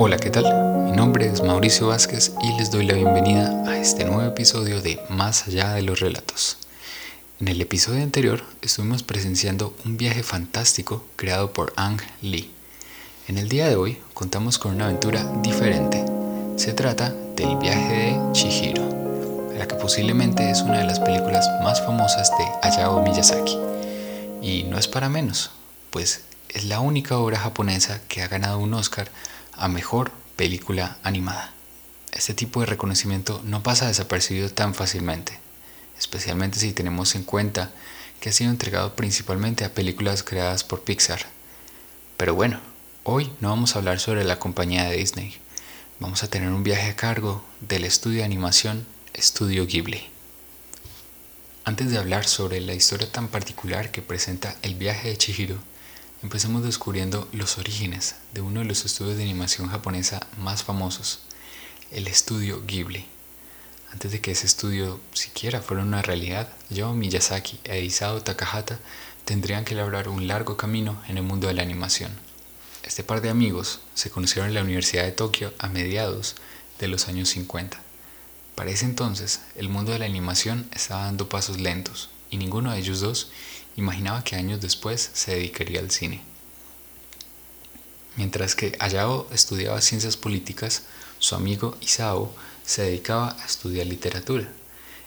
Hola, ¿qué tal? Mi nombre es Mauricio Vázquez y les doy la bienvenida a este nuevo episodio de Más allá de los relatos. En el episodio anterior estuvimos presenciando un viaje fantástico creado por Ang Lee. En el día de hoy contamos con una aventura diferente. Se trata del viaje de Chihiro, la que posiblemente es una de las películas más famosas de Hayao Miyazaki. Y no es para menos, pues es la única obra japonesa que ha ganado un Oscar a Mejor Película Animada. Este tipo de reconocimiento no pasa desapercibido tan fácilmente, especialmente si tenemos en cuenta que ha sido entregado principalmente a películas creadas por Pixar. Pero bueno, hoy no vamos a hablar sobre la compañía de Disney, vamos a tener un viaje a cargo del estudio de animación Estudio Ghibli. Antes de hablar sobre la historia tan particular que presenta el viaje de Chihiro, empecemos descubriendo los orígenes de uno de los estudios de animación japonesa más famosos, el estudio Ghibli. Antes de que ese estudio siquiera fuera una realidad, Yo Miyazaki e Isao Takahata tendrían que labrar un largo camino en el mundo de la animación. Este par de amigos se conocieron en la Universidad de Tokio a mediados de los años 50. Para ese entonces, el mundo de la animación estaba dando pasos lentos y ninguno de ellos dos imaginaba que años después se dedicaría al cine. Mientras que Hayao estudiaba ciencias políticas, su amigo Isao se dedicaba a estudiar literatura.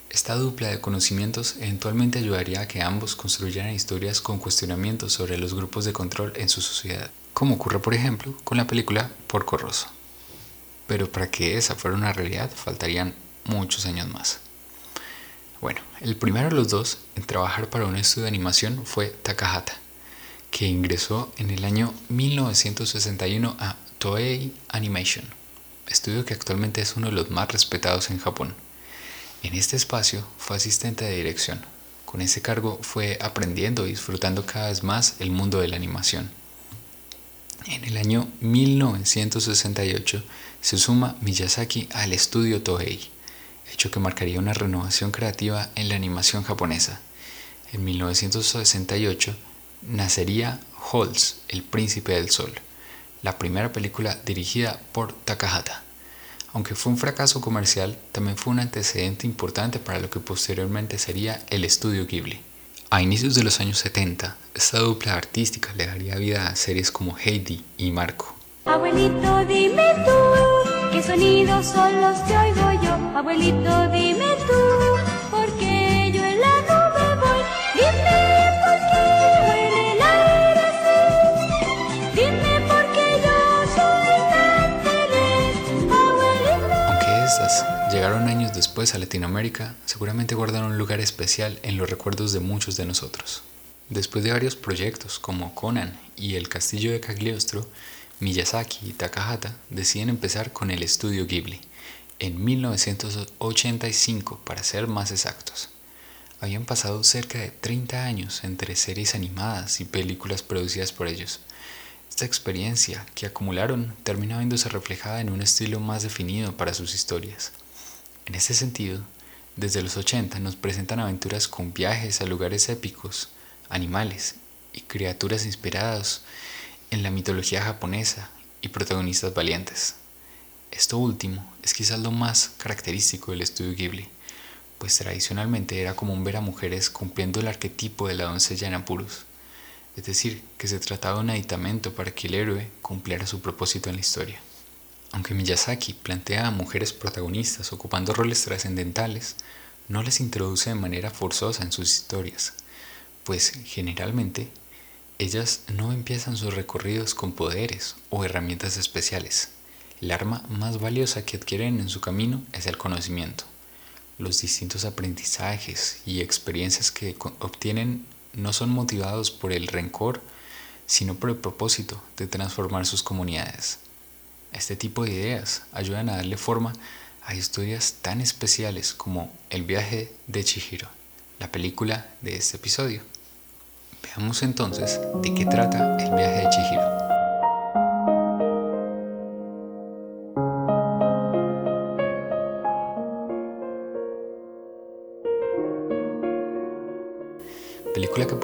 Esta dupla de conocimientos eventualmente ayudaría a que ambos construyeran historias con cuestionamientos sobre los grupos de control en su sociedad, como ocurre por ejemplo con la película Porco Rosso. Pero para que esa fuera una realidad faltarían muchos años más. Bueno, el primero de los dos en trabajar para un estudio de animación fue Takahata, que ingresó en el año 1961 a Toei Animation, estudio que actualmente es uno de los más respetados en Japón. En este espacio fue asistente de dirección. Con ese cargo fue aprendiendo y disfrutando cada vez más el mundo de la animación. En el año 1968 se suma Miyazaki al estudio Toei hecho que marcaría una renovación creativa en la animación japonesa. En 1968 nacería Holz, El Príncipe del Sol, la primera película dirigida por Takahata. Aunque fue un fracaso comercial, también fue un antecedente importante para lo que posteriormente sería el estudio Ghibli. A inicios de los años 70, esta dupla artística le daría vida a series como Heidi y Marco. Abuelito, dime tú. ¿Qué sonidos son los que oigo yo? Abuelito, dime tú, porque yo en la nube voy. Dime por qué en el aire así. Dime por qué yo soy tan feliz, abuelito. Aunque estas llegaron años después a Latinoamérica, seguramente guardaron un lugar especial en los recuerdos de muchos de nosotros. Después de varios proyectos como Conan y El Castillo de Cagliostro, Miyazaki y Takahata deciden empezar con el estudio Ghibli, en 1985 para ser más exactos. Habían pasado cerca de 30 años entre series animadas y películas producidas por ellos. Esta experiencia que acumularon termina viéndose reflejada en un estilo más definido para sus historias. En ese sentido, desde los 80 nos presentan aventuras con viajes a lugares épicos, animales y criaturas inspiradas en la mitología japonesa y protagonistas valientes. Esto último es quizás lo más característico del estudio Ghibli, pues tradicionalmente era común ver a mujeres cumpliendo el arquetipo de la doncella en apuros, es decir, que se trataba de un aditamento para que el héroe cumpliera su propósito en la historia. Aunque Miyazaki plantea a mujeres protagonistas ocupando roles trascendentales, no les introduce de manera forzosa en sus historias, pues generalmente ellas no empiezan sus recorridos con poderes o herramientas especiales. El arma más valiosa que adquieren en su camino es el conocimiento. Los distintos aprendizajes y experiencias que obtienen no son motivados por el rencor, sino por el propósito de transformar sus comunidades. Este tipo de ideas ayudan a darle forma a historias tan especiales como El viaje de Chihiro, la película de este episodio. Veamos entonces de qué trata el viaje de Chihiro.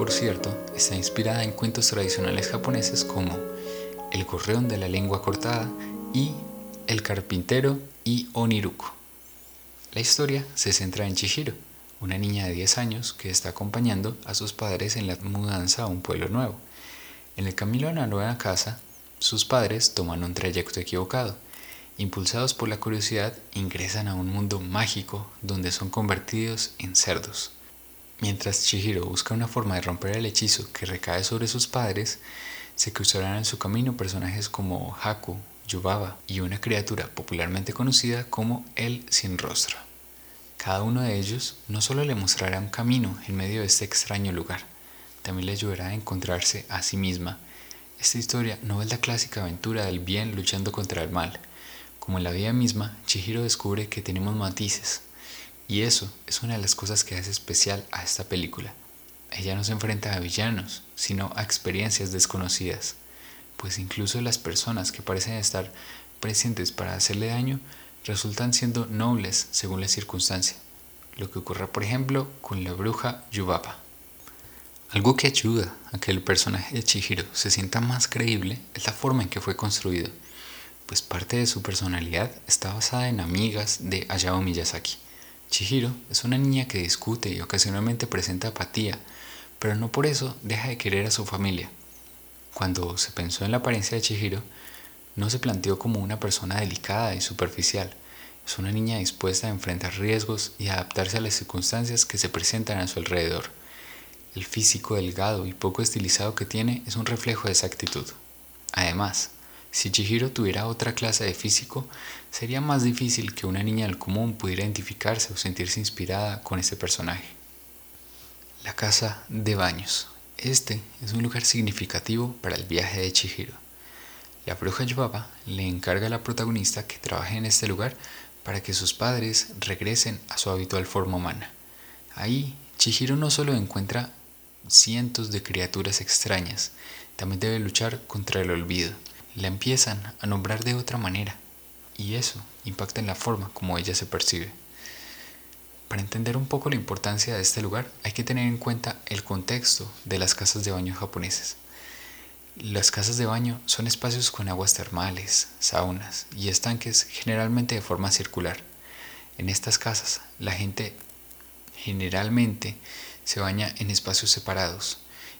Por cierto está inspirada en cuentos tradicionales japoneses como El gorreón de la lengua cortada y El carpintero y Oniruko. La historia se centra en Chihiro, una niña de 10 años que está acompañando a sus padres en la mudanza a un pueblo nuevo. En el camino a la nueva casa, sus padres toman un trayecto equivocado. Impulsados por la curiosidad, ingresan a un mundo mágico donde son convertidos en cerdos. Mientras Chihiro busca una forma de romper el hechizo que recae sobre sus padres, se cruzarán en su camino personajes como Haku, Yubaba y una criatura popularmente conocida como el Sin Rostro. Cada uno de ellos no solo le mostrará un camino en medio de este extraño lugar, también le ayudará a encontrarse a sí misma. Esta historia no es la clásica aventura del bien luchando contra el mal. Como en la vida misma, Chihiro descubre que tenemos matices, y eso es una de las cosas que hace especial a esta película. Ella no se enfrenta a villanos, sino a experiencias desconocidas, pues incluso las personas que parecen estar presentes para hacerle daño resultan siendo nobles según la circunstancia, lo que ocurre por ejemplo con la bruja Yubaba. Algo que ayuda a que el personaje de Chihiro se sienta más creíble es la forma en que fue construido, pues parte de su personalidad está basada en amigas de Hayao Miyazaki. Chihiro es una niña que discute y ocasionalmente presenta apatía, pero no por eso deja de querer a su familia. Cuando se pensó en la apariencia de Chihiro, no se planteó como una persona delicada y superficial. Es una niña dispuesta a enfrentar riesgos y adaptarse a las circunstancias que se presentan a su alrededor. El físico delgado y poco estilizado que tiene es un reflejo de esa actitud. Además, si Chihiro tuviera otra clase de físico, sería más difícil que una niña del común pudiera identificarse o sentirse inspirada con este personaje. La casa de baños. Este es un lugar significativo para el viaje de Chihiro. La bruja Yubaba le encarga a la protagonista que trabaje en este lugar para que sus padres regresen a su habitual forma humana. Ahí, Chihiro no solo encuentra cientos de criaturas extrañas, también debe luchar contra el olvido. La empiezan a nombrar de otra manera, y eso impacta en la forma como ella se percibe. Para entender un poco la importancia de este lugar, hay que tener en cuenta el contexto de las casas de baño japonesas. Las casas de baño son espacios con aguas termales, saunas y estanques generalmente de forma circular. En estas casas la gente generalmente se baña en espacios separados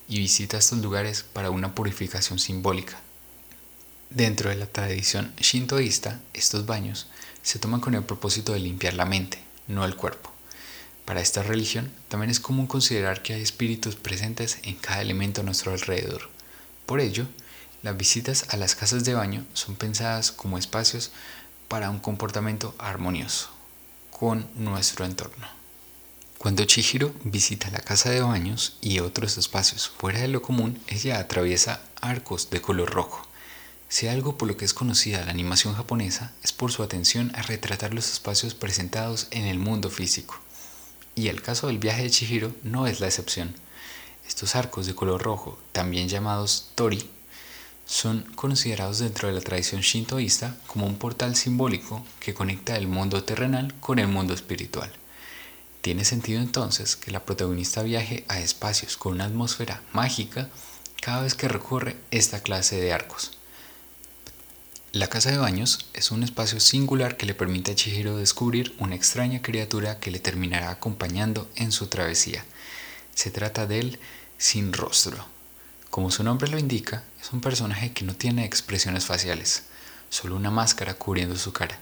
y visita estos lugares para una purificación simbólica. Dentro de la tradición shintoísta, estos baños se toman con el propósito de limpiar la mente, no el cuerpo. Para esta religión también es común considerar que hay espíritus presentes en cada elemento a nuestro alrededor por ello, las visitas a las casas de baño son pensadas como espacios para un comportamiento armonioso con nuestro entorno. Cuando Chihiro visita la casa de baños y otros espacios fuera de lo común, ella atraviesa arcos de color rojo. Si algo por lo que es conocida la animación japonesa es por su atención a retratar los espacios presentados en el mundo físico. Y el caso del viaje de Chihiro no es la excepción. Estos arcos de color rojo, también llamados tori, son considerados dentro de la tradición shintoísta como un portal simbólico que conecta el mundo terrenal con el mundo espiritual. Tiene sentido entonces que la protagonista viaje a espacios con una atmósfera mágica cada vez que recorre esta clase de arcos. La casa de baños es un espacio singular que le permite a Chihiro descubrir una extraña criatura que le terminará acompañando en su travesía. Se trata del sin rostro. Como su nombre lo indica, es un personaje que no tiene expresiones faciales, solo una máscara cubriendo su cara.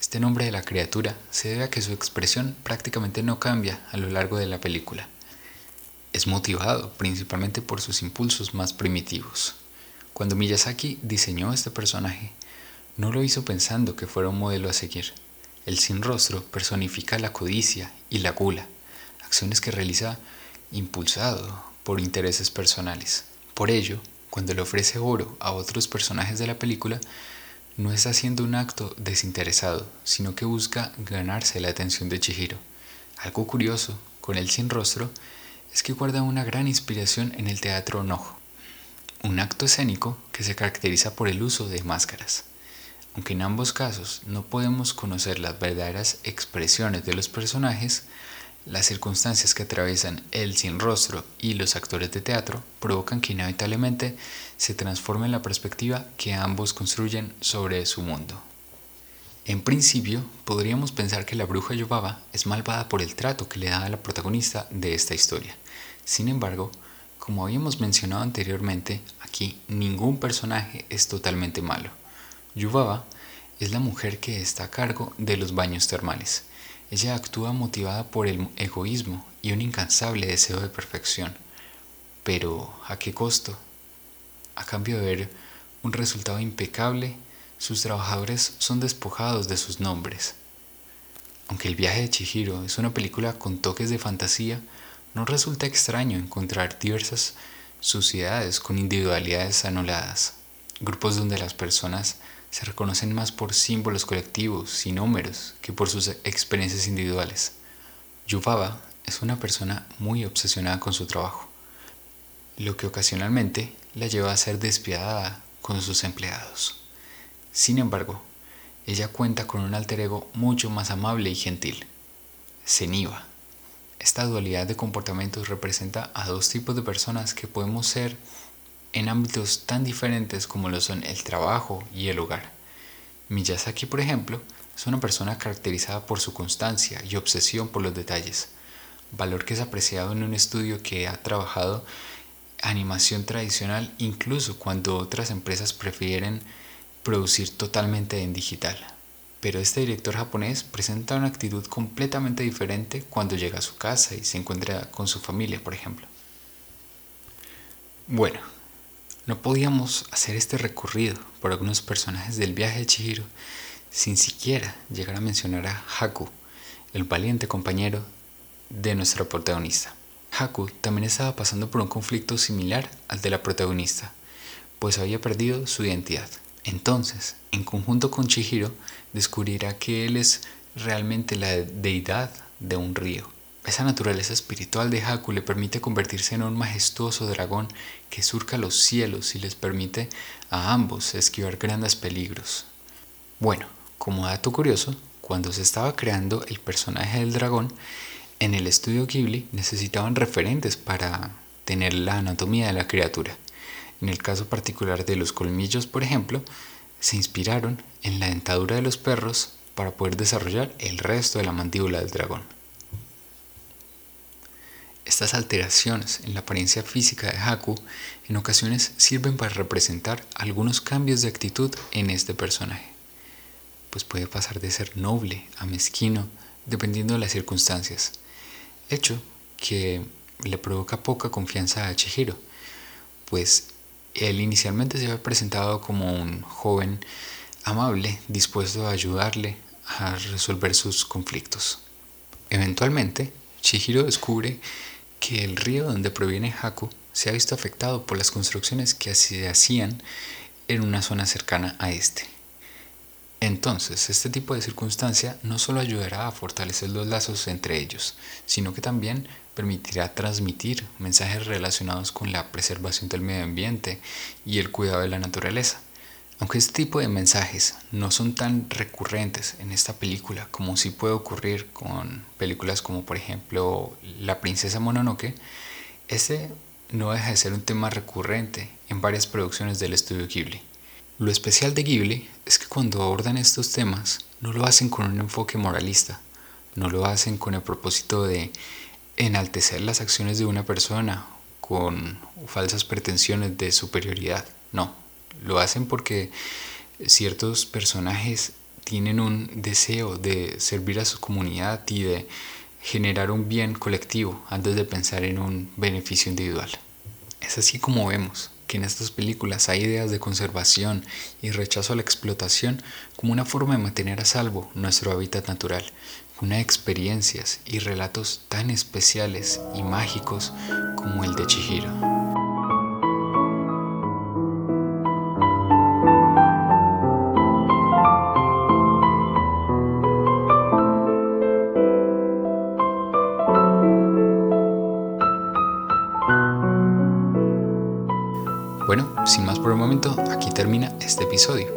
Este nombre de la criatura se debe a que su expresión prácticamente no cambia a lo largo de la película. Es motivado principalmente por sus impulsos más primitivos. Cuando Miyazaki diseñó este personaje, no lo hizo pensando que fuera un modelo a seguir. El sin rostro personifica la codicia y la gula, acciones que realiza impulsado por intereses personales. Por ello, cuando le ofrece oro a otros personajes de la película, no está haciendo un acto desinteresado, sino que busca ganarse la atención de Chihiro. Algo curioso con el sin rostro es que guarda una gran inspiración en el teatro nojo, un acto escénico que se caracteriza por el uso de máscaras. Aunque en ambos casos no podemos conocer las verdaderas expresiones de los personajes, Las circunstancias que atraviesan el sin rostro y los actores de teatro provocan que inevitablemente se transforme la perspectiva que ambos construyen sobre su mundo. En principio, podríamos pensar que la bruja Yobaba es malvada por el trato que le da a la protagonista de esta historia. Sin embargo, como habíamos mencionado anteriormente, aquí ningún personaje es totalmente malo. Yubaba es la mujer que está a cargo de los baños termales. Ella actúa motivada por el egoísmo y un incansable deseo de perfección. Pero, ¿a qué costo? A cambio de ver un resultado impecable sus trabajadores son despojados de sus nombres. Aunque El viaje de Chihiro es una película con toques de fantasía, no resulta extraño encontrar diversas sociedades con individualidades anuladas, grupos donde las personas se reconocen más por símbolos colectivos y números que por sus experiencias individuales. Yubaba es una persona muy obsesionada con su trabajo, lo que ocasionalmente la lleva a ser despiadada con sus empleados. Sin embargo, ella cuenta con un alter ego mucho más amable y gentil, Zeniba. Esta dualidad de comportamientos representa a dos tipos de personas que podemos ser en ámbitos tan diferentes como lo son el trabajo y el hogar. Miyazaki, por ejemplo, es una persona caracterizada por su constancia y obsesión por los detalles, valor que es apreciado en un estudio que ha trabajado animación tradicional incluso cuando otras empresas prefieren producir totalmente en digital. Pero este director japonés presenta una actitud completamente diferente cuando llega a su casa y se encuentra con su familia, por ejemplo. Bueno, no podíamos hacer este recorrido por algunos personajes del viaje de Chihiro sin siquiera llegar a mencionar a Haku, el valiente compañero de nuestra protagonista. Haku también estaba pasando por un conflicto similar al de la protagonista, pues había perdido su identidad. Entonces, en conjunto con Chihiro, descubrirá que él es realmente la deidad de un río. Esa naturaleza espiritual de Haku le permite convertirse en un majestuoso dragón que surca los cielos y les permite a ambos esquivar grandes peligros. Bueno, como dato curioso, cuando se estaba creando el personaje del dragón, en el estudio Ghibli necesitaban referentes para tener la anatomía de la criatura. En el caso particular de los colmillos, por ejemplo, se inspiraron en la dentadura de los perros para poder desarrollar el resto de la mandíbula del dragón. Estas alteraciones en la apariencia física de Haku en ocasiones sirven para representar algunos cambios de actitud en este personaje, pues puede pasar de ser noble a mezquino dependiendo de las circunstancias, hecho que le provoca poca confianza a Chihiro, pues él inicialmente se había presentado como un joven amable, dispuesto a ayudarle a resolver sus conflictos. Eventualmente, Chihiro descubre que el río donde proviene Haku se ha visto afectado por las construcciones que se hacían en una zona cercana a este. Entonces, este tipo de circunstancia no solo ayudará a fortalecer los lazos entre ellos, sino que también permitirá transmitir mensajes relacionados con la preservación del medio ambiente y el cuidado de la naturaleza. Aunque este tipo de mensajes no son tan recurrentes en esta película como sí puede ocurrir con películas como por ejemplo La princesa Mononoke, este no deja de ser un tema recurrente en varias producciones del estudio Ghibli. Lo especial de Ghibli es que cuando abordan estos temas no lo hacen con un enfoque moralista, no lo hacen con el propósito de enaltecer las acciones de una persona con falsas pretensiones de superioridad. No, lo hacen porque ciertos personajes tienen un deseo de servir a su comunidad y de generar un bien colectivo antes de pensar en un beneficio individual. Es así como vemos que en estas películas hay ideas de conservación y rechazo a la explotación como una forma de mantener a salvo nuestro hábitat natural, una experiencias y relatos tan especiales y mágicos como el de Chihiro. Termina este episodio.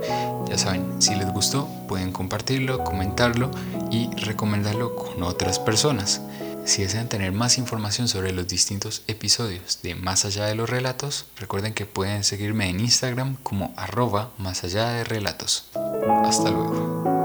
Ya saben, si les gustó, pueden compartirlo, comentarlo y recomendarlo con otras personas. Si desean tener más información sobre los distintos episodios de Más allá de los relatos, recuerden que pueden seguirme en Instagram como arroba más allá de relatos. Hasta luego.